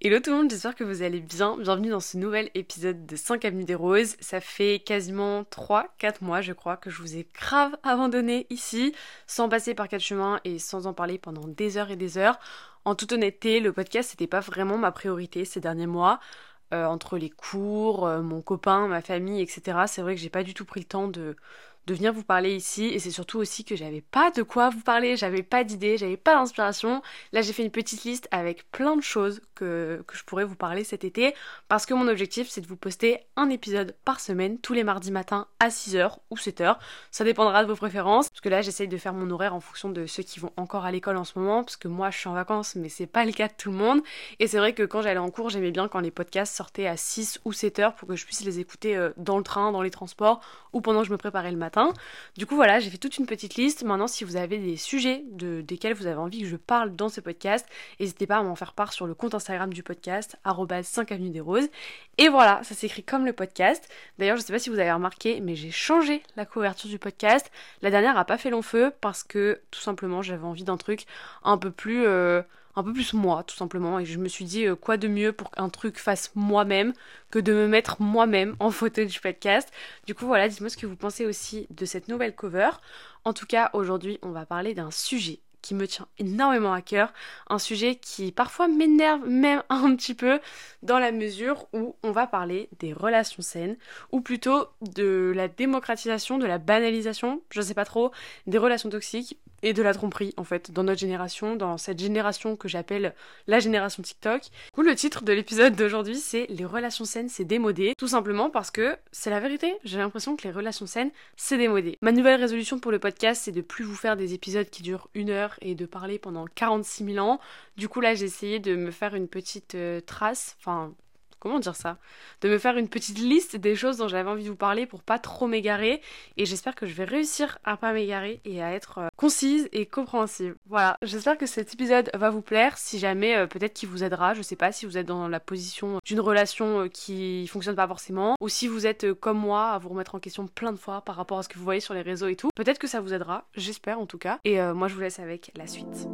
Hello tout le monde, j'espère que vous allez bien. Bienvenue dans ce nouvel épisode de 5 Avenue des Roses. Ça fait quasiment 3-4 mois, je crois, que je vous ai grave abandonné ici, sans passer par quatre chemins et sans en parler pendant des heures et des heures. En toute honnêteté, le podcast c'était pas vraiment ma priorité ces derniers mois. Euh, entre les cours, euh, mon copain, ma famille, etc. C'est vrai que j'ai pas du tout pris le temps de de venir vous parler ici et c'est surtout aussi que j'avais pas de quoi vous parler, j'avais pas d'idée, j'avais pas d'inspiration. Là j'ai fait une petite liste avec plein de choses que, que je pourrais vous parler cet été parce que mon objectif c'est de vous poster un épisode par semaine tous les mardis matins à 6h ou 7h. Ça dépendra de vos préférences parce que là j'essaye de faire mon horaire en fonction de ceux qui vont encore à l'école en ce moment parce que moi je suis en vacances mais c'est pas le cas de tout le monde et c'est vrai que quand j'allais en cours j'aimais bien quand les podcasts sortaient à 6 ou 7h pour que je puisse les écouter euh, dans le train, dans les transports ou pendant que je me préparais le matin. Du coup voilà, j'ai fait toute une petite liste. Maintenant, si vous avez des sujets de, desquels vous avez envie que je parle dans ce podcast, n'hésitez pas à m'en faire part sur le compte Instagram du podcast, 5 avenue des roses. Et voilà, ça s'écrit comme le podcast. D'ailleurs, je sais pas si vous avez remarqué, mais j'ai changé la couverture du podcast. La dernière a pas fait long feu parce que tout simplement j'avais envie d'un truc un peu plus... Euh, un peu plus moi, tout simplement. Et je me suis dit, euh, quoi de mieux pour qu'un truc fasse moi-même que de me mettre moi-même en photo du podcast. Du coup, voilà, dites-moi ce que vous pensez aussi de cette nouvelle cover. En tout cas, aujourd'hui, on va parler d'un sujet qui me tient énormément à cœur, un sujet qui parfois m'énerve même un petit peu dans la mesure où on va parler des relations saines, ou plutôt de la démocratisation, de la banalisation, je sais pas trop, des relations toxiques et de la tromperie en fait dans notre génération, dans cette génération que j'appelle la génération TikTok. Du coup, le titre de l'épisode d'aujourd'hui c'est les relations saines c'est démodé, tout simplement parce que c'est la vérité. J'ai l'impression que les relations saines c'est démodé. Ma nouvelle résolution pour le podcast c'est de plus vous faire des épisodes qui durent une heure et de parler pendant 46 000 ans. Du coup là j'ai essayé de me faire une petite euh, trace, enfin comment dire ça? De me faire une petite liste des choses dont j'avais envie de vous parler pour pas trop m'égarer et j'espère que je vais réussir à pas m'égarer et à être euh, concise et compréhensive. Voilà, j'espère que cet épisode va vous plaire si jamais euh, peut-être qu'il vous aidera, je sais pas si vous êtes dans la position d'une relation euh, qui fonctionne pas forcément ou si vous êtes comme moi à vous remettre en question plein de fois par rapport à ce que vous voyez sur les réseaux et tout. Peut-être que ça vous aidera, j'espère en tout cas. Et moi je vous laisse avec la suite.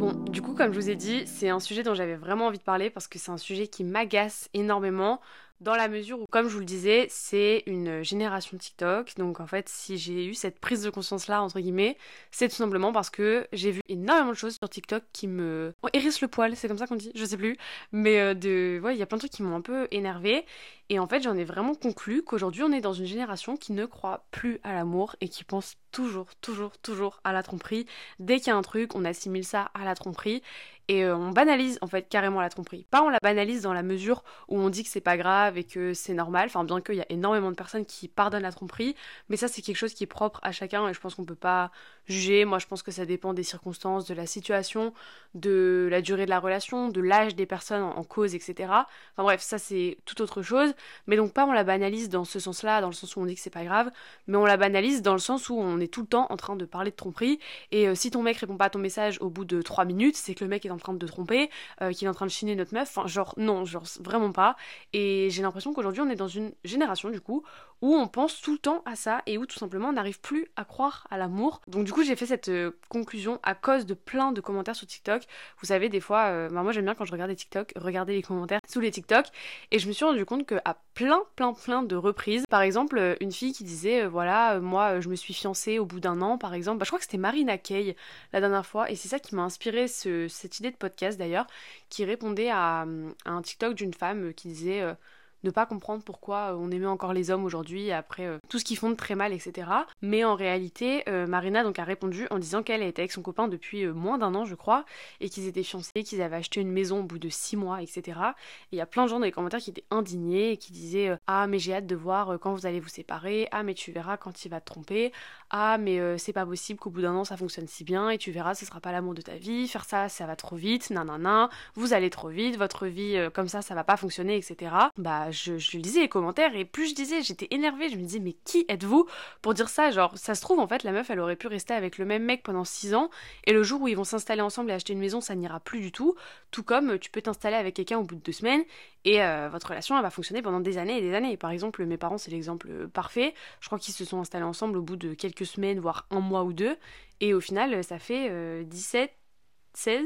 Bon, du coup, comme je vous ai dit, c'est un sujet dont j'avais vraiment envie de parler parce que c'est un sujet qui m'agace énormément dans la mesure où, comme je vous le disais, c'est une génération TikTok. Donc en fait, si j'ai eu cette prise de conscience-là, entre guillemets, c'est tout simplement parce que j'ai vu énormément de choses sur TikTok qui me hérissent le poil, c'est comme ça qu'on dit, je sais plus. Mais euh, de... ouais, il y a plein de trucs qui m'ont un peu énervé. Et en fait, j'en ai vraiment conclu qu'aujourd'hui, on est dans une génération qui ne croit plus à l'amour et qui pense toujours, toujours, toujours à la tromperie. Dès qu'il y a un truc, on assimile ça à la tromperie et euh, on banalise en fait carrément la tromperie. Pas on la banalise dans la mesure où on dit que c'est pas grave et que c'est normal, enfin bien qu'il y a énormément de personnes qui pardonnent la tromperie, mais ça c'est quelque chose qui est propre à chacun et je pense qu'on peut pas juger. Moi je pense que ça dépend des circonstances, de la situation, de la durée de la relation, de l'âge des personnes en cause, etc. Enfin bref, ça c'est tout autre chose. Mais donc pas on la banalise dans ce sens-là, dans le sens où on dit que c'est pas grave, mais on la banalise dans le sens où on est tout le temps en train de parler de tromperie et euh, si ton mec répond pas à ton message au bout de 3 minutes, c'est que le mec est en train de tromper, euh, qu'il est en train de chiner notre meuf. Enfin, genre, non, genre, vraiment pas. Et j'ai l'impression qu'aujourd'hui, on est dans une génération, du coup, où on pense tout le temps à ça et où tout simplement on n'arrive plus à croire à l'amour. Donc du coup j'ai fait cette euh, conclusion à cause de plein de commentaires sur TikTok. Vous savez des fois, euh, bah, moi j'aime bien quand je regarde des TikTok, regarder les commentaires sous les TikTok et je me suis rendu compte qu'à plein plein plein de reprises, par exemple euh, une fille qui disait voilà moi je me suis fiancée au bout d'un an par exemple, bah, je crois que c'était Marina Kay la dernière fois et c'est ça qui m'a inspiré cette idée de podcast d'ailleurs qui répondait à, à un TikTok d'une femme qui disait ne pas comprendre pourquoi euh, on aimait encore les hommes aujourd'hui après euh, tout ce qu'ils font de très mal, etc. Mais en réalité, euh, Marina donc a répondu en disant qu'elle était avec son copain depuis moins d'un an, je crois, et qu'ils étaient fiancés, qu'ils avaient acheté une maison au bout de six mois, etc. Et il y a plein de gens dans les commentaires qui étaient indignés et qui disaient Ah, mais j'ai hâte de voir quand vous allez vous séparer, ah, mais tu verras quand il va te tromper, ah, mais c'est pas possible qu'au bout d'un an ça fonctionne si bien, et tu verras, ce sera pas l'amour de ta vie, faire ça, ça va trop vite, nanana, vous allez trop vite, votre vie comme ça, ça va pas fonctionner, etc. Bah, je, je lisais les commentaires et plus je disais, j'étais énervée. Je me disais, mais qui êtes-vous pour dire ça? Genre, ça se trouve, en fait, la meuf, elle aurait pu rester avec le même mec pendant 6 ans et le jour où ils vont s'installer ensemble et acheter une maison, ça n'ira plus du tout. Tout comme tu peux t'installer avec quelqu'un au bout de deux semaines et euh, votre relation, elle va fonctionner pendant des années et des années. Par exemple, mes parents, c'est l'exemple parfait. Je crois qu'ils se sont installés ensemble au bout de quelques semaines, voire un mois ou deux. Et au final, ça fait 17, euh, 16,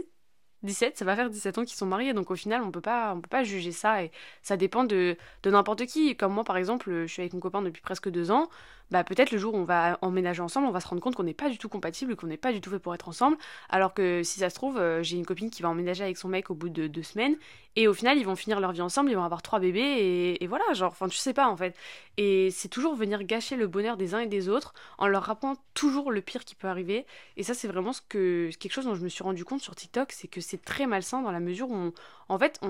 17, ça va faire 17 ans qu'ils sont mariés, donc au final, on peut pas, on peut pas juger ça, et ça dépend de, de n'importe qui. Comme moi, par exemple, je suis avec mon copain depuis presque deux ans, bah peut-être le jour où on va emménager ensemble, on va se rendre compte qu'on n'est pas du tout compatible, qu'on n'est pas du tout fait pour être ensemble, alors que si ça se trouve, euh, j'ai une copine qui va emménager avec son mec au bout de deux semaines, et au final, ils vont finir leur vie ensemble, ils vont avoir trois bébés, et, voilà, genre, enfin, tu sais pas en fait. Et c'est toujours venir gâcher le bonheur des uns et des autres en leur rappelant toujours le pire qui peut arriver. Et ça, c'est vraiment ce que, quelque chose dont je me suis rendu compte sur TikTok, c'est que c'est très malsain dans la mesure où, en fait,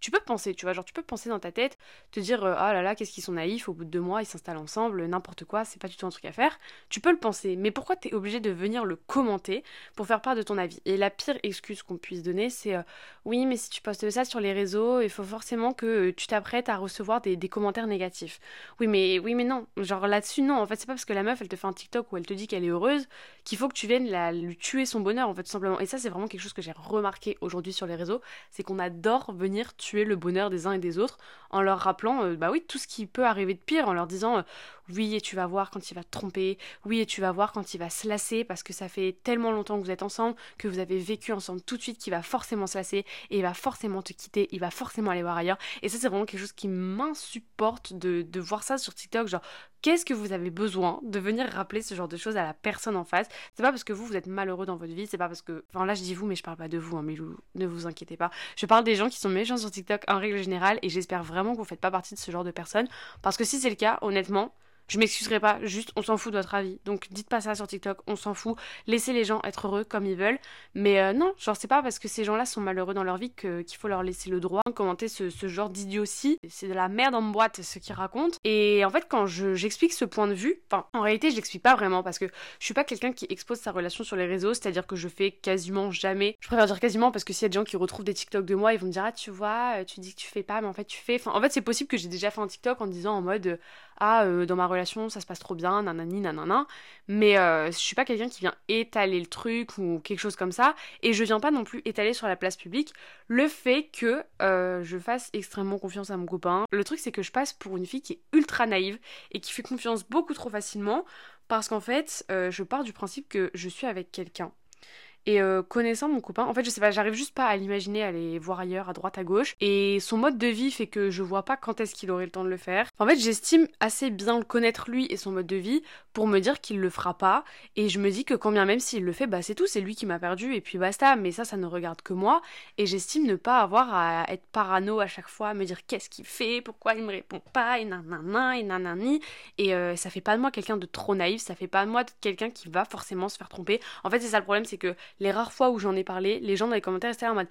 tu peux penser, tu vois, genre tu peux penser dans ta tête, te dire ah là là, qu'est-ce qu'ils sont naïfs, au bout de deux mois ils s'installent ensemble, n'importe quoi, c'est pas du tout un truc à faire. Tu peux le penser, mais pourquoi t'es obligé de venir le commenter pour faire part de ton avis? Et la pire excuse qu'on puisse donner, c'est euh, oui, mais si tu postes ça sur les réseaux, il faut forcément que euh, tu t'apprêtes à recevoir des, commentaires négatifs. Oui, mais oui, mais non, genre là-dessus non, en fait c'est pas parce que la meuf elle te fait un TikTok où elle te dit qu'elle est heureuse qu'il faut que tu viennes lui tuer son bonheur en fait tout simplement. Et ça c'est vraiment quelque chose que j'ai remarqué aujourd'hui sur les réseaux, c'est qu'on adore venir tuer le bonheur des uns et des autres en leur rappelant, euh, bah oui, tout ce qui peut arriver de pire, en leur disant, euh, oui, et tu vas voir quand il va te tromper, oui, et tu vas voir quand il va se lasser, parce que ça fait tellement longtemps que vous êtes ensemble, que vous avez vécu ensemble tout de suite, qu'il va forcément se lasser, et il va forcément te quitter, il va forcément aller voir ailleurs. Et ça, c'est vraiment quelque chose qui m'insupporte de, voir ça sur TikTok, genre, qu'est-ce que vous avez besoin de venir rappeler ce genre de choses à la personne en face? C'est pas parce que vous, vous êtes malheureux dans votre vie, c'est pas parce que... Enfin là, je dis vous, mais je parle pas de vous, hein, mais ne vous inquiétez pas. Je parle des gens qui sont méchants sur TikTok en règle générale, et j'espère vraiment que vous faites pas partie de ce genre de personnes, parce que si c'est le cas, honnêtement, je m'excuserai pas, juste on s'en fout de votre avis. Donc dites pas ça sur TikTok, on s'en fout. Laissez les gens être heureux comme ils veulent. Mais euh, non, genre c'est pas parce que ces gens-là sont malheureux dans leur vie qu'il faut leur laisser le droit de commenter ce, genre d'idiotie. C'est de la merde en boîte ce qu'ils racontent. Et en fait quand j'explique ce point de vue, enfin en réalité je l'explique pas vraiment parce que je suis pas quelqu'un qui expose sa relation sur les réseaux, c'est-à-dire que je fais quasiment jamais. Je préfère dire quasiment parce que s'il y a des gens qui retrouvent des TikTok de moi, ils vont me dire ah tu vois, euh, tu dis que tu fais pas, mais en fait tu fais. Enfin en fait c'est possible que j'ai déjà fait un TikTok en disant en mode ah euh, dans ma relation ça se passe trop bien, nanani nanana. Mais euh, je suis pas quelqu'un qui vient étaler le truc ou quelque chose comme ça. Et je viens pas non plus étaler sur la place publique le fait que euh, je fasse extrêmement confiance à mon copain. Le truc c'est que je passe pour une fille qui est ultra naïve et qui fait confiance beaucoup trop facilement parce qu'en fait je pars du principe que je suis avec quelqu'un et euh, connaissant mon copain, en fait, je sais pas, j'arrive juste pas à l'imaginer aller voir ailleurs, à droite, à gauche. Et son mode de vie fait que je vois pas quand est-ce qu'il aurait le temps de le faire. En fait, j'estime assez bien le connaître lui et son mode de vie pour me dire qu'il le fera pas. Et je me dis que quand bien même s'il le fait, bah c'est tout, c'est lui qui m'a perdu et puis basta. Mais ça, ça ne regarde que moi. Et j'estime ne pas avoir à être parano à chaque fois, à me dire qu'est-ce qu'il fait, pourquoi il me répond pas, et nanana, et nanani. Et euh, ça fait pas de moi quelqu'un de trop naïf, ça fait pas de moi quelqu'un qui va forcément se faire tromper. En fait, c'est ça le problème, c'est que les rares fois où j'en ai parlé, les gens dans les commentaires étaient en mode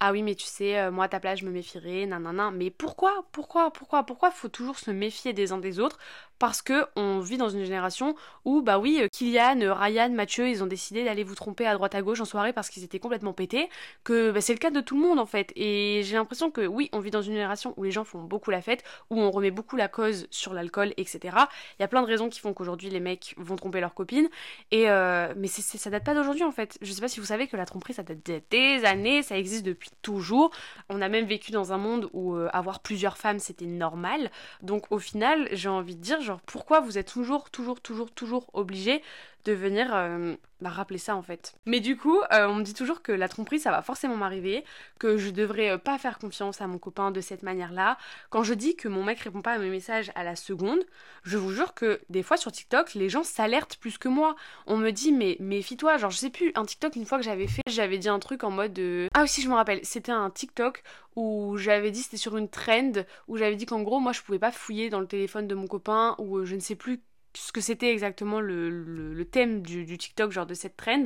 ah oui mais tu sais euh, moi à ta place je me méfierais nanana. Mais pourquoi pourquoi pourquoi pourquoi faut toujours se méfier des uns des autres parce que on vit dans une génération où bah oui euh, Kylian, euh, Ryan, Mathieu ils ont décidé d'aller vous tromper à droite à gauche en soirée parce qu'ils étaient complètement pétés que bah, c'est le cas de tout le monde en fait et j'ai l'impression que oui on vit dans une génération où les gens font beaucoup la fête où on remet beaucoup la cause sur l'alcool etc il y a plein de raisons qui font qu'aujourd'hui les mecs vont tromper leurs copines et mais c'est, ça date pas d'aujourd'hui en fait je sais pas si vous savez que la tromperie ça date des années ça existe depuis toujours. On a même vécu dans un monde où euh, avoir plusieurs femmes c'était normal. Donc au final, j'ai envie de dire genre pourquoi vous êtes toujours toujours toujours toujours obligé de venir euh, bah, rappeler ça en fait. Mais du coup, euh, on me dit toujours que la tromperie ça va forcément m'arriver, que je devrais euh, pas faire confiance à mon copain de cette manière-là. Quand je dis que mon mec répond pas à mes messages à la seconde, je vous jure que des fois sur TikTok, les gens s'alertent plus que moi. On me dit mais méfie-toi, genre je sais plus, un TikTok une fois que j'avais fait, j'avais dit un truc en mode de... Ah aussi je me rappelle, c'était un TikTok où j'avais dit c'était sur une trend où j'avais dit qu'en gros moi je pouvais pas fouiller dans le téléphone de mon copain ou je ne sais plus ce que c'était exactement le, le, thème du, du, TikTok, genre de cette trend.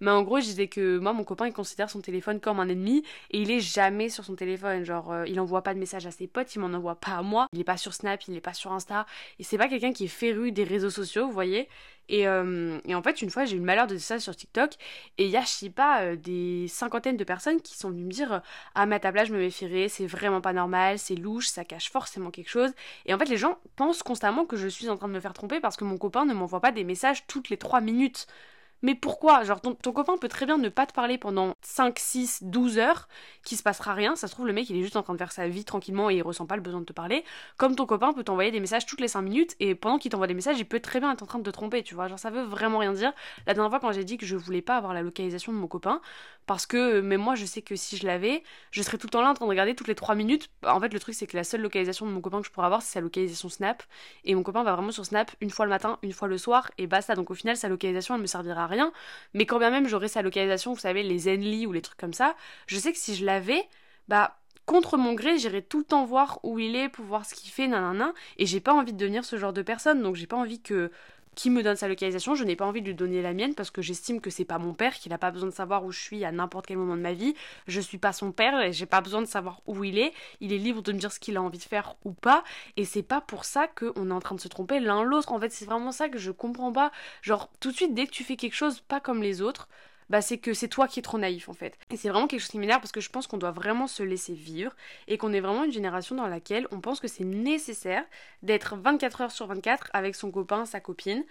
Mais en gros, je disais que moi, mon copain, il considère son téléphone comme un ennemi et il est jamais sur son téléphone. Genre, euh, il envoie pas de messages à ses potes, il m'en envoie pas à moi. Il est pas sur Snap, il est pas sur Insta. Et c'est pas quelqu'un qui est féru des réseaux sociaux, vous voyez. Euh, et, en fait, une fois, j'ai eu le malheur de dire ça sur TikTok. Et il y a, je sais pas, euh, des cinquantaines de personnes qui sont venues me dire Ah, mais à ta place, je me méfierais, c'est vraiment pas normal, c'est louche, ça cache forcément quelque chose. Et en fait, les gens pensent constamment que je suis en train de me faire tromper parce que mon copain ne m'envoie pas des messages toutes les trois minutes. Mais pourquoi? Genre, ton, copain peut très bien ne pas te parler pendant 5, 6, 12 heures, qui se passera rien. Ça se trouve, le mec, il est juste en train de faire sa vie tranquillement et il ressent pas le besoin de te parler. Comme ton copain peut t'envoyer des messages toutes les 5 minutes et pendant qu'il t'envoie des messages, il peut très bien être en train de te tromper, tu vois. Genre, ça veut vraiment rien dire. La dernière fois, quand j'ai dit que je voulais pas avoir la localisation de mon copain, parce que même moi, je sais que si je l'avais, je serais tout le temps là en train de regarder toutes les 3 minutes. En fait, le truc, c'est que la seule localisation de mon copain que je pourrais avoir, c'est sa localisation Snap. Et mon copain va vraiment sur Snap une fois le matin, une fois le soir, et basta. Donc au final, sa localisation, elle me servira à Mais quand bien même j'aurais sa localisation, vous savez, les Zenly ou les trucs comme ça, je sais que si je l'avais, bah contre mon gré, j'irai tout le temps voir où il est pour voir ce qu'il fait, nanana. Et j'ai pas envie de devenir ce genre de personne, donc j'ai pas envie que qui me donne sa localisation, je n'ai pas envie de lui donner la mienne parce que j'estime que c'est pas mon père, qu'il n'a pas besoin de savoir où je suis à n'importe quel moment de ma vie. Je suis pas son père et j'ai pas besoin de savoir où il est. Il est libre de me dire ce qu'il a envie de faire ou pas. Et c'est pas pour ça qu'on est en train de se tromper l'un l'autre. En fait, c'est vraiment ça que je comprends pas. Genre, tout de suite, dès que tu fais quelque chose pas comme les autres, bah c'est que c'est toi qui es trop naïf en fait. Et c'est vraiment quelque chose qui m'énerve parce que je pense qu'on doit vraiment se laisser vivre et qu'on est vraiment une génération dans laquelle on pense que c'est nécessaire d'être 24 heures sur 24 avec son copain, sa copine,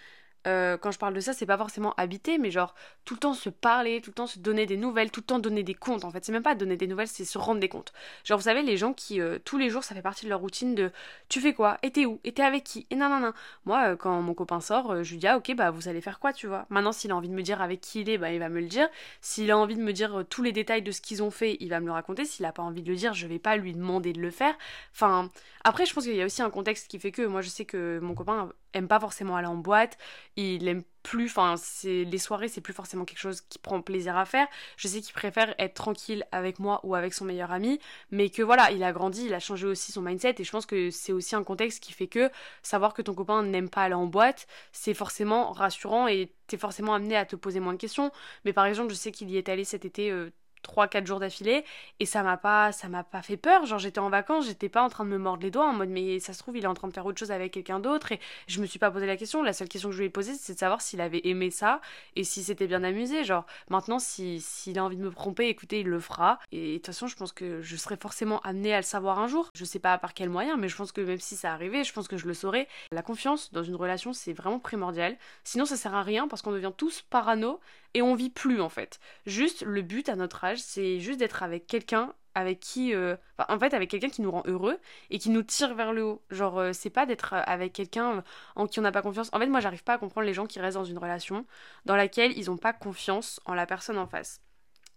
euh, quand je parle de ça, c'est pas forcément habiter, mais genre tout le temps se parler, tout le temps se donner des nouvelles, tout le temps donner des comptes. En fait, c'est même pas donner des nouvelles, c'est se rendre des comptes. Genre, vous savez, les gens qui euh, tous les jours, ça fait partie de leur routine de tu fais quoi? Et t'es où? Et t'es avec qui? Et non, non, non. Moi, euh, quand mon copain sort, je lui dis ah ok, bah vous allez faire quoi, tu vois? Maintenant, s'il a envie de me dire avec qui il est, bah il va me le dire. S'il a envie de me dire tous les détails de ce qu'ils ont fait, il va me le raconter. S'il a pas envie de le dire, je vais pas lui demander de le faire. Enfin, après, je pense qu'il y a aussi un contexte qui fait que moi, je sais que mon copain aime pas forcément aller en boîte, il aime plus, enfin, les soirées, c'est plus forcément quelque chose qui prend plaisir à faire. Je sais qu'il préfère être tranquille avec moi ou avec son meilleur ami, mais que voilà, il a grandi, il a changé aussi son mindset, et je pense que c'est aussi un contexte qui fait que savoir que ton copain n'aime pas aller en boîte, c'est forcément rassurant et t'es forcément amené à te poser moins de questions. Mais par exemple, je sais qu'il y est allé cet été euh, 3-4 jours d'affilée et ça m'a pas ça m'a pas fait peur. Genre j'étais en vacances j'étais pas en train de me mordre les doigts en mode mais ça se trouve il est en train de faire autre chose avec quelqu'un d'autre et je me suis pas posé la question. La seule question que je lui ai posée c'est de savoir s'il avait aimé ça et si c'était bien amusé. Genre maintenant si s'il a envie de me tromper écoutez il le fera. Et de toute façon je pense que je serai forcément amenée à le savoir un jour. Je sais pas par quel moyen mais je pense que même si ça arrivait je pense que je le saurais. La confiance dans une relation c'est vraiment primordial. Sinon ça sert à rien parce qu'on devient tous parano et on vit plus en fait. Juste le but à notre âge, c'est juste d'être avec quelqu'un avec qui euh, en fait avec quelqu'un qui nous rend heureux et qui nous tire vers le haut. Genre euh, c'est pas d'être avec quelqu'un en qui on n'a pas confiance. En fait moi j'arrive pas à comprendre les gens qui restent dans une relation dans laquelle ils ont pas confiance en la personne en face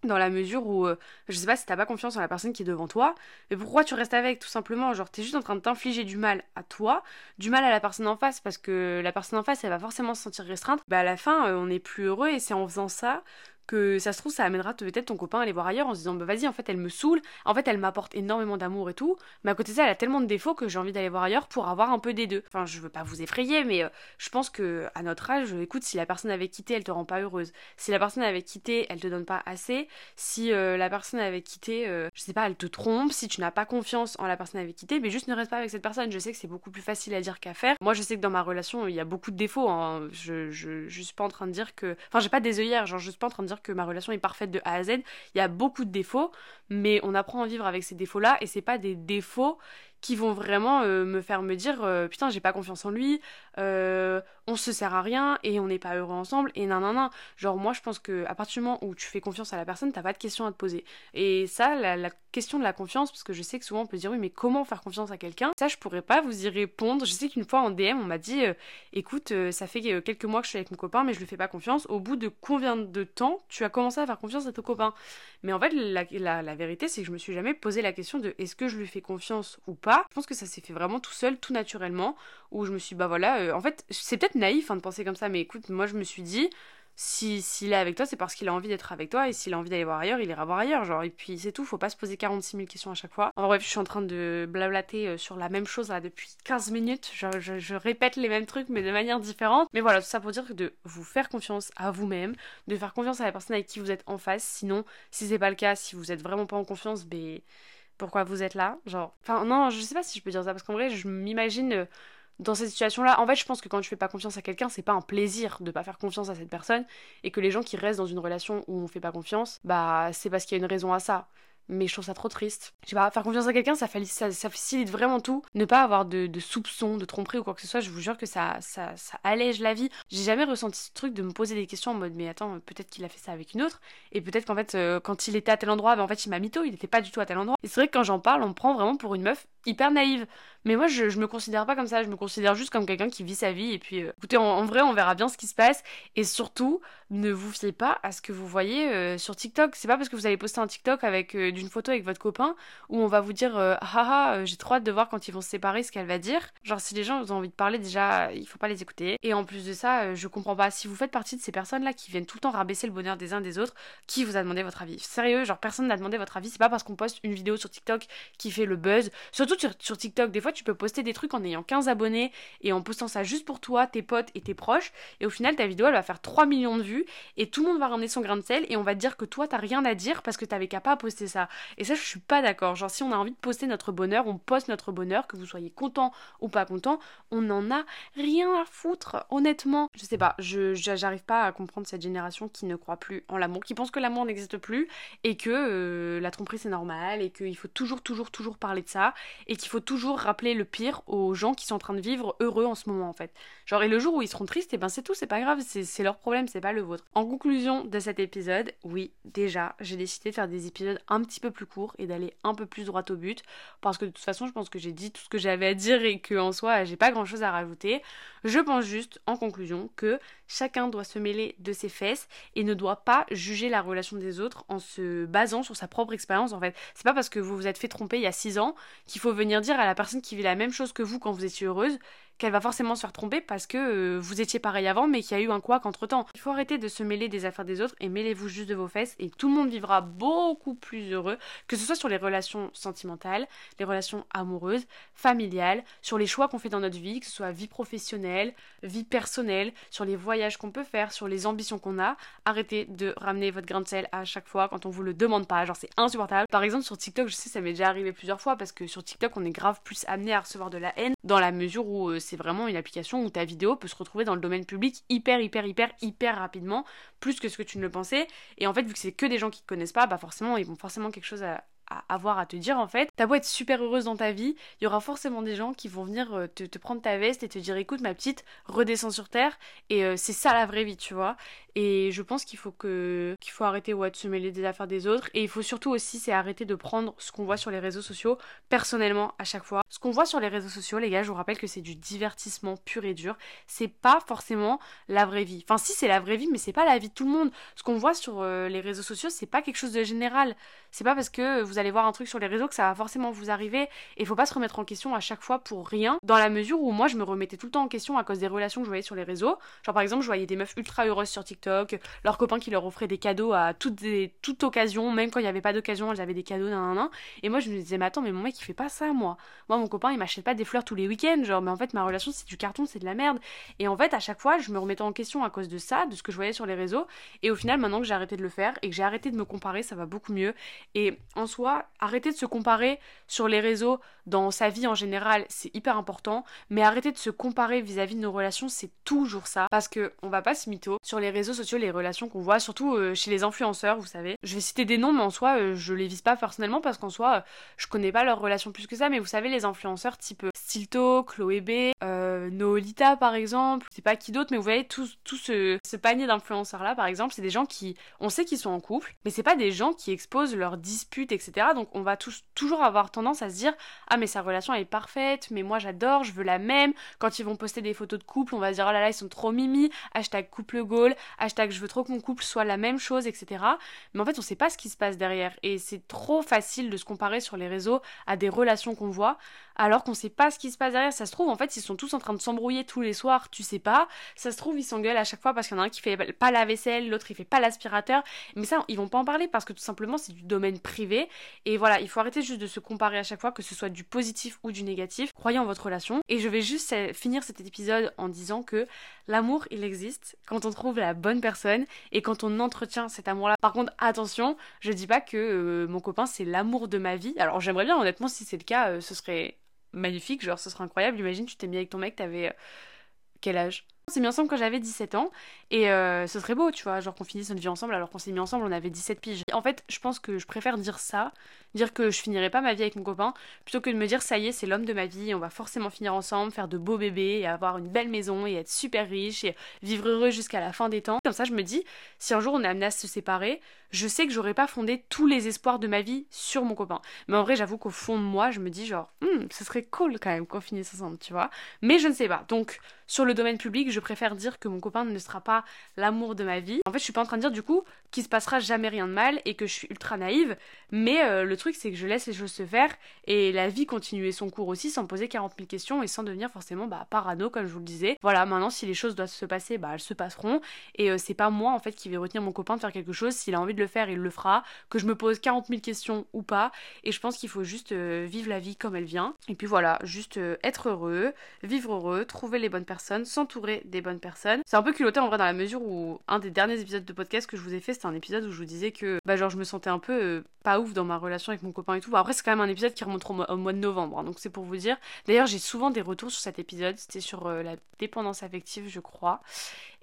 dans la mesure où, euh, je sais pas si t'as pas confiance en la personne qui est devant toi, mais pourquoi tu restes avec tout simplement? Genre t'es juste en train de t'infliger du mal à toi, du mal à la personne en face, parce que la personne en face elle va forcément se sentir restreinte. Bah à la fin euh, on est plus heureux et c'est en faisant ça que ça se trouve ça amènera peut-être ton copain à aller voir ailleurs en se disant bah vas-y en fait elle me saoule, en fait elle m'apporte énormément d'amour et tout, mais à côté de ça elle a tellement de défauts que j'ai envie d'aller voir ailleurs pour avoir un peu des deux. Enfin je veux pas vous effrayer mais euh, je pense que à notre âge, écoute si la personne avait quitté elle te rend pas heureuse, si la personne avait quitté elle te donne pas assez, si euh, la personne avait quitté euh, je sais pas elle te trompe, si tu n'as pas confiance en la personne avait quitté, mais juste ne reste pas avec cette personne. Je sais que c'est beaucoup plus facile à dire qu'à faire. Moi je sais que dans ma relation il y a beaucoup de défauts. Hein. Je, je, je suis pas en train de dire que, enfin j'ai pas des œillères, genre je suis pas en train de dire que ma relation est parfaite de A à Z. Il y a beaucoup de défauts, mais on apprend à vivre avec ces défauts-là et c'est pas des défauts qui vont vraiment euh, me faire me dire euh, putain j'ai pas confiance en lui euh, on se sert à rien et on n'est pas heureux ensemble et nan nan nan genre moi je pense que à partir du moment où tu fais confiance à la personne t'as pas de questions à te poser. Et ça la, question de la confiance parce que je sais que souvent on peut dire oui mais comment faire confiance à quelqu'un? Ça je pourrais pas vous y répondre. Je sais qu'une fois en DM on m'a dit écoute ça fait quelques mois que je suis avec mon copain mais je lui fais pas confiance. Au bout de combien de temps tu as commencé à faire confiance à ton copain? Mais en fait la, la, la vérité c'est que je me suis jamais posé la question de est-ce que je lui fais confiance ou pas? Je pense que ça s'est fait vraiment tout seul, tout naturellement, où je me suis, bah voilà, euh, en fait, c'est peut-être naïf hein, de penser comme ça, mais écoute, moi je me suis dit, si s'il est avec toi, c'est parce qu'il a envie d'être avec toi, et s'il a envie d'aller voir ailleurs, il ira voir ailleurs, genre, et puis c'est tout, faut pas se poser 46 000 questions à chaque fois. En bref, je suis en train de blablater euh, sur la même chose là depuis 15 minutes, je, je, répète les mêmes trucs, mais de manière différente. Mais voilà, tout ça pour dire de vous faire confiance à vous-même, de faire confiance à la personne avec qui vous êtes en face, sinon, si c'est pas le cas, si vous êtes vraiment pas en confiance, ben pourquoi vous êtes là Genre, enfin non, je sais pas si je peux dire ça parce qu'en vrai, je m'imagine euh, dans cette situation-là. En fait, je pense que quand tu fais pas confiance à quelqu'un, c'est pas un plaisir de pas faire confiance à cette personne et que les gens qui restent dans une relation où on fait pas confiance, bah c'est parce qu'il y a une raison à ça. Mais je trouve ça trop triste. Je sais pas, faire confiance à quelqu'un, ça, facilite vraiment tout. Ne pas avoir de, soupçons, de tromperie ou quoi que ce soit, je vous jure que ça, ça, allège la vie. J'ai jamais ressenti ce truc de me poser des questions en mode, mais attends, peut-être qu'il a fait ça avec une autre, et peut-être qu'en fait, euh, quand il était à tel endroit, ben, en fait, il m'a mytho, il était pas du tout à tel endroit. Et c'est vrai que quand j'en parle, on me prend vraiment pour une meuf hyper naïve. Mais moi, je, je me considère pas comme ça, je me considère juste comme quelqu'un qui vit sa vie, et puis, euh, écoutez, en, vrai, on verra bien ce qui se passe, et surtout, ne vous fiez pas à ce que vous voyez euh, sur TikTok. C'est pas parce que vous allez poster un TikTok avec d'une photo avec votre copain où on va vous dire ah ah j'ai trop hâte de voir quand ils vont se séparer ce qu'elle va dire. Genre si les gens ont envie de parler déjà il faut pas les écouter. Et en plus de ça je comprends pas si vous faites partie de ces personnes là qui viennent tout le temps rabaisser le bonheur des uns des autres qui vous a demandé votre avis? Sérieux genre personne n'a demandé votre avis c'est pas parce qu'on poste une vidéo sur TikTok qui fait le buzz. Surtout sur, sur TikTok des fois tu peux poster des trucs en ayant 15 abonnés et en postant ça juste pour toi tes potes et tes proches et au final ta vidéo elle va faire 3 millions de vues et tout le monde va ramener son grain de sel et on va te dire que toi t'as rien à dire parce que t'avais qu'à pas poster ça. Et ça je suis pas d'accord. Genre si on a envie de poster notre bonheur, on poste notre bonheur, que vous soyez content ou pas content, on n'en a rien à foutre, honnêtement. Je sais pas, je j'arrive pas à comprendre cette génération qui ne croit plus en l'amour, qui pense que l'amour n'existe plus et que euh, la tromperie c'est normal et qu'il faut toujours toujours toujours parler de ça et qu'il faut toujours rappeler le pire aux gens qui sont en train de vivre heureux en ce moment en fait. Genre et le jour où ils seront tristes, et eh ben c'est tout, c'est pas grave, c'est leur problème, c'est pas le vôtre. En conclusion de cet épisode, oui, déjà, j'ai décidé de faire des épisodes un petit peu plus courts et d'aller un peu plus droit au but parce que de toute façon je pense que j'ai dit tout ce que j'avais à dire et que en soi j'ai pas grand chose à rajouter. Je pense juste en conclusion que chacun doit se mêler de ses fesses et ne doit pas juger la relation des autres en se basant sur sa propre expérience en fait. C'est pas parce que vous vous êtes fait tromper il y a 6 ans qu'il faut venir dire à la personne qui vit la même chose que vous quand vous étiez heureuse qu'elle va forcément se faire tromper parce que euh, vous étiez pareil avant mais qu'il y a eu un quoi qu'entre temps. Il faut arrêter de se mêler des affaires des autres et mêlez-vous juste de vos fesses et tout le monde vivra beaucoup plus heureux, que ce soit sur les relations sentimentales, les relations amoureuses, familiales, sur les choix qu'on fait dans notre vie, que ce soit vie professionnelle, vie personnelle, sur les voyages qu'on peut faire, sur les ambitions qu'on a. Arrêtez de ramener votre grain de sel à chaque fois quand on vous le demande pas, genre c'est insupportable. Par exemple sur TikTok, je sais ça m'est déjà arrivé plusieurs fois parce que sur TikTok on est grave plus amené à recevoir de la haine dans la mesure où euh, c'est vraiment une application où ta vidéo peut se retrouver dans le domaine public hyper, hyper, hyper, hyper rapidement, plus que ce que tu ne le pensais. Et en fait, vu que c'est que des gens qui te connaissent pas, bah forcément, ils vont forcément quelque chose à, avoir à te dire en fait. T'as beau être super heureuse dans ta vie, il y aura forcément des gens qui vont venir euh, te, prendre ta veste et te dire écoute ma petite, redescends sur terre et euh, c'est ça la vraie vie, tu vois. Et je pense qu'il faut que qu'il faut arrêter de se mêler des affaires des autres et il faut surtout aussi c'est arrêter de prendre ce qu'on voit sur les réseaux sociaux personnellement à chaque fois. Ce qu'on voit sur les réseaux sociaux, les gars, je vous rappelle que c'est du divertissement pur et dur. C'est pas forcément la vraie vie. Enfin si c'est la vraie vie, mais c'est pas la vie de tout le monde. Ce qu'on voit sur euh, les réseaux sociaux, c'est pas quelque chose de général. C'est pas parce que vous allez voir un truc sur les réseaux que ça va forcément vous arriver. Et faut pas se remettre en question à chaque fois pour rien. Dans la mesure où moi je me remettais tout le temps en question à cause des relations que je voyais sur les réseaux. Genre par exemple, je voyais des meufs ultra heureuses sur TikTok, leurs copains qui leur offraient des cadeaux à toutes toute occasion, même quand il n'y avait pas d'occasion, elles avaient des cadeaux, nan, nan, Et moi je me disais, mais attends, mais mon mec il fait pas ça, moi. Moi mon copain il m'achète pas des fleurs tous les week-ends, genre, mais en fait ma relation c'est du carton, c'est de la merde. Et en fait à chaque fois je me remettais en question à cause de ça, de ce que je voyais sur les réseaux. Et au final, maintenant que j'ai arrêté de le faire et que j'ai arrêté de me comparer, ça va beaucoup mieux. Et en soi, arrêter de se comparer sur les réseaux dans sa vie en général, c'est hyper important, mais arrêter de se comparer vis-à-vis de nos relations, c'est toujours ça parce que on va pas se mytho sur les réseaux sociaux, les relations qu'on voit surtout euh, chez les influenceurs, vous savez. Je vais citer des noms mais en soi, euh, je les vise pas personnellement parce qu'en soi, euh, je connais pas leurs relations plus que ça, mais vous savez les influenceurs type Stilto, Chloé B, Noolita par exemple, c'est pas qui d'autre, mais vous voyez tout, tout ce, ce panier d'influenceurs là par exemple, c'est des gens qui on sait qu'ils sont en couple, mais c'est pas des gens qui exposent leurs disputes, etc. Donc on va tous, toujours avoir tendance à se dire ah mais sa relation est parfaite, mais moi j'adore, je veux la même. Quand ils vont poster des photos de couple, on va se dire oh là là ils sont trop mimi, hashtag couple goal, hashtag je veux trop que mon couple soit la même chose, etc. Mais en fait on sait pas ce qui se passe derrière et c'est trop facile de se comparer sur les réseaux à des relations qu'on voit alors qu'on sait pas ce qui se passe derrière. Ça se trouve, en fait, ils sont tous en train de s'embrouiller tous les soirs, tu sais pas. Ça se trouve, ils s'engueulent à chaque fois parce qu'il y en a un qui fait pas la vaisselle, l'autre il fait pas l'aspirateur. Mais ça, ils vont pas en parler parce que tout simplement c'est du domaine privé. Et voilà, il faut arrêter juste de se comparer à chaque fois, que ce soit du positif ou du négatif. Croyez en votre relation. Et je vais juste finir cet épisode en disant que l'amour, il existe quand on trouve la bonne personne et quand on entretient cet amour-là. Par contre, attention, je dis pas que euh, mon copain c'est l'amour de ma vie. Alors j'aimerais bien, honnêtement, si c'est le cas, euh, ce serait magnifique, genre ce serait incroyable. Imagine, tu t'es mis avec ton mec, t'avais euh, quel âge? On s'est mis ensemble quand j'avais 17 ans et euh, ce serait beau, tu vois, genre qu'on finisse notre vie ensemble alors qu'on s'est mis ensemble, on avait 17 piges. En fait, je pense que je préfère dire ça, dire que je finirai pas ma vie avec mon copain, plutôt que de me dire ça y est, c'est l'homme de ma vie, on va forcément finir ensemble, faire de beaux bébés et avoir une belle maison et être super riche et vivre heureux jusqu'à la fin des temps. Comme ça, je me dis, si un jour on est amené à se séparer, je sais que j'aurais pas fondé tous les espoirs de ma vie sur mon copain. Mais en vrai, j'avoue qu'au fond de moi, je me dis genre, hmm, ce serait cool quand même qu'on finisse ensemble, tu vois. Mais je ne sais pas. Donc, sur le domaine public, je préfère dire que mon copain ne sera pas l'amour de ma vie. En fait, je suis pas en train de dire du coup qu'il se passera jamais rien de mal et que je suis ultra naïve. Mais euh, le truc, c'est que je laisse les choses se faire et la vie continuer son cours aussi sans poser 40 000 questions et sans devenir forcément bah, parano, comme je vous le disais. Voilà, maintenant, si les choses doivent se passer, bah, elles se passeront. Et euh, c'est pas moi en fait qui vais retenir mon copain de faire quelque chose. S'il a envie de le faire, il le fera. Que je me pose 40 000 questions ou pas. Et je pense qu'il faut juste euh, vivre la vie comme elle vient. Et puis voilà, juste être heureux, vivre heureux, trouver les bonnes personnes, s'entourer des bonnes personnes. C'est un peu culotté en vrai dans la mesure où un des derniers épisodes de podcast que je vous ai fait, c'était un épisode où je vous disais que bah genre je me sentais un peu euh, pas ouf dans ma relation avec mon copain et tout. après c'est quand même un épisode qui remonte au mois, de novembre, hein, donc c'est pour vous dire. D'ailleurs j'ai souvent des retours sur cet épisode, c'était sur euh, la dépendance affective je crois.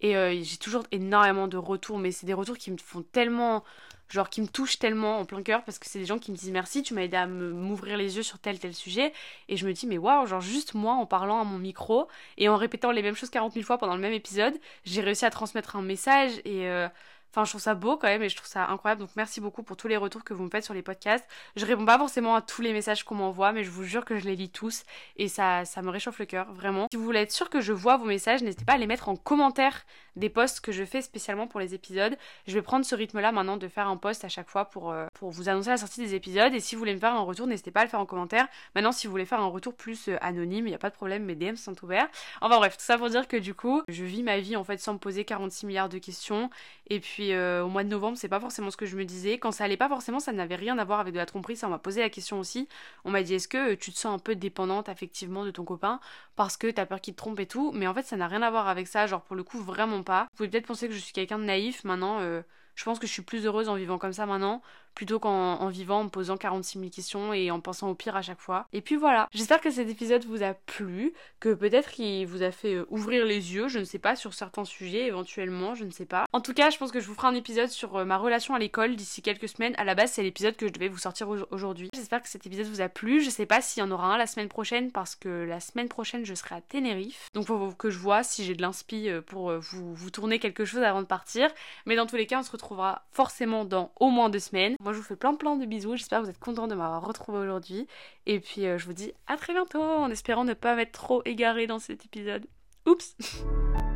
Et euh, j'ai toujours énormément de retours, mais c'est des retours qui me font tellement genre qui me touchent tellement en plein cœur parce que c'est des gens qui me disent merci, tu m'as aidé à m'ouvrir les yeux sur tel tel sujet. Et je me dis mais waouh, genre juste moi en parlant à mon micro et en répétant les mêmes choses 40 000 fois pendant le même épisode, j'ai réussi à transmettre un message et euh, Enfin, je trouve ça beau quand même et je trouve ça incroyable. Donc, merci beaucoup pour tous les retours que vous me faites sur les podcasts. Je réponds pas forcément à tous les messages qu'on m'envoie, mais je vous jure que je les lis tous et ça, ça me réchauffe le cœur, vraiment. Si vous voulez être sûr que je vois vos messages, n'hésitez pas à les mettre en commentaire des posts que je fais spécialement pour les épisodes. Je vais prendre ce rythme-là maintenant de faire un post à chaque fois pour, euh, pour vous annoncer la sortie des épisodes. Et si vous voulez me faire un retour, n'hésitez pas à le faire en commentaire. Maintenant, si vous voulez faire un retour plus euh, anonyme, il n'y a pas de problème, mes DM sont ouverts. Enfin bref, tout ça pour dire que du coup, je vis ma vie en fait sans me poser 46 milliards de questions. Et puis euh, au mois de novembre, c'est pas forcément ce que je me disais. Quand ça allait pas forcément, ça n'avait rien à voir avec de la tromperie. Ça, on m'a posé la question aussi. On m'a dit est-ce que tu te sens un peu dépendante affectivement de ton copain parce que t'as peur qu'il te trompe et tout? Mais en fait, ça n'a rien à voir avec ça. Genre, pour le coup, vraiment pas. Vous pouvez peut-être penser que je suis quelqu'un de naïf. Maintenant, euh, je pense que je suis plus heureuse en vivant comme ça maintenant plutôt qu'en vivant, en me posant 46 000 questions et en pensant au pire à chaque fois. Et puis voilà, j'espère que cet épisode vous a plu, que peut-être il vous a fait euh, ouvrir les yeux, je ne sais pas, sur certains sujets éventuellement, je ne sais pas. En tout cas, je pense que je vous ferai un épisode sur euh, ma relation à l'école d'ici quelques semaines. À la base, c'est l'épisode que je devais vous sortir aujourd'hui. J'espère que cet épisode vous a plu. Je sais pas s'il y en aura un la semaine prochaine parce que la semaine prochaine, je serai à Tenerife. Donc faut que je vois si j'ai de l'inspi euh, pour vous, vous tourner quelque chose avant de partir. Mais dans tous les cas, on se retrouvera forcément dans au moins deux semaines. Moi, je vous fais plein plein de bisous. J'espère que vous êtes contents de m'avoir retrouvé aujourd'hui. Et puis, euh, je vous dis à très bientôt en espérant ne pas m'être trop égarée dans cet épisode. Oups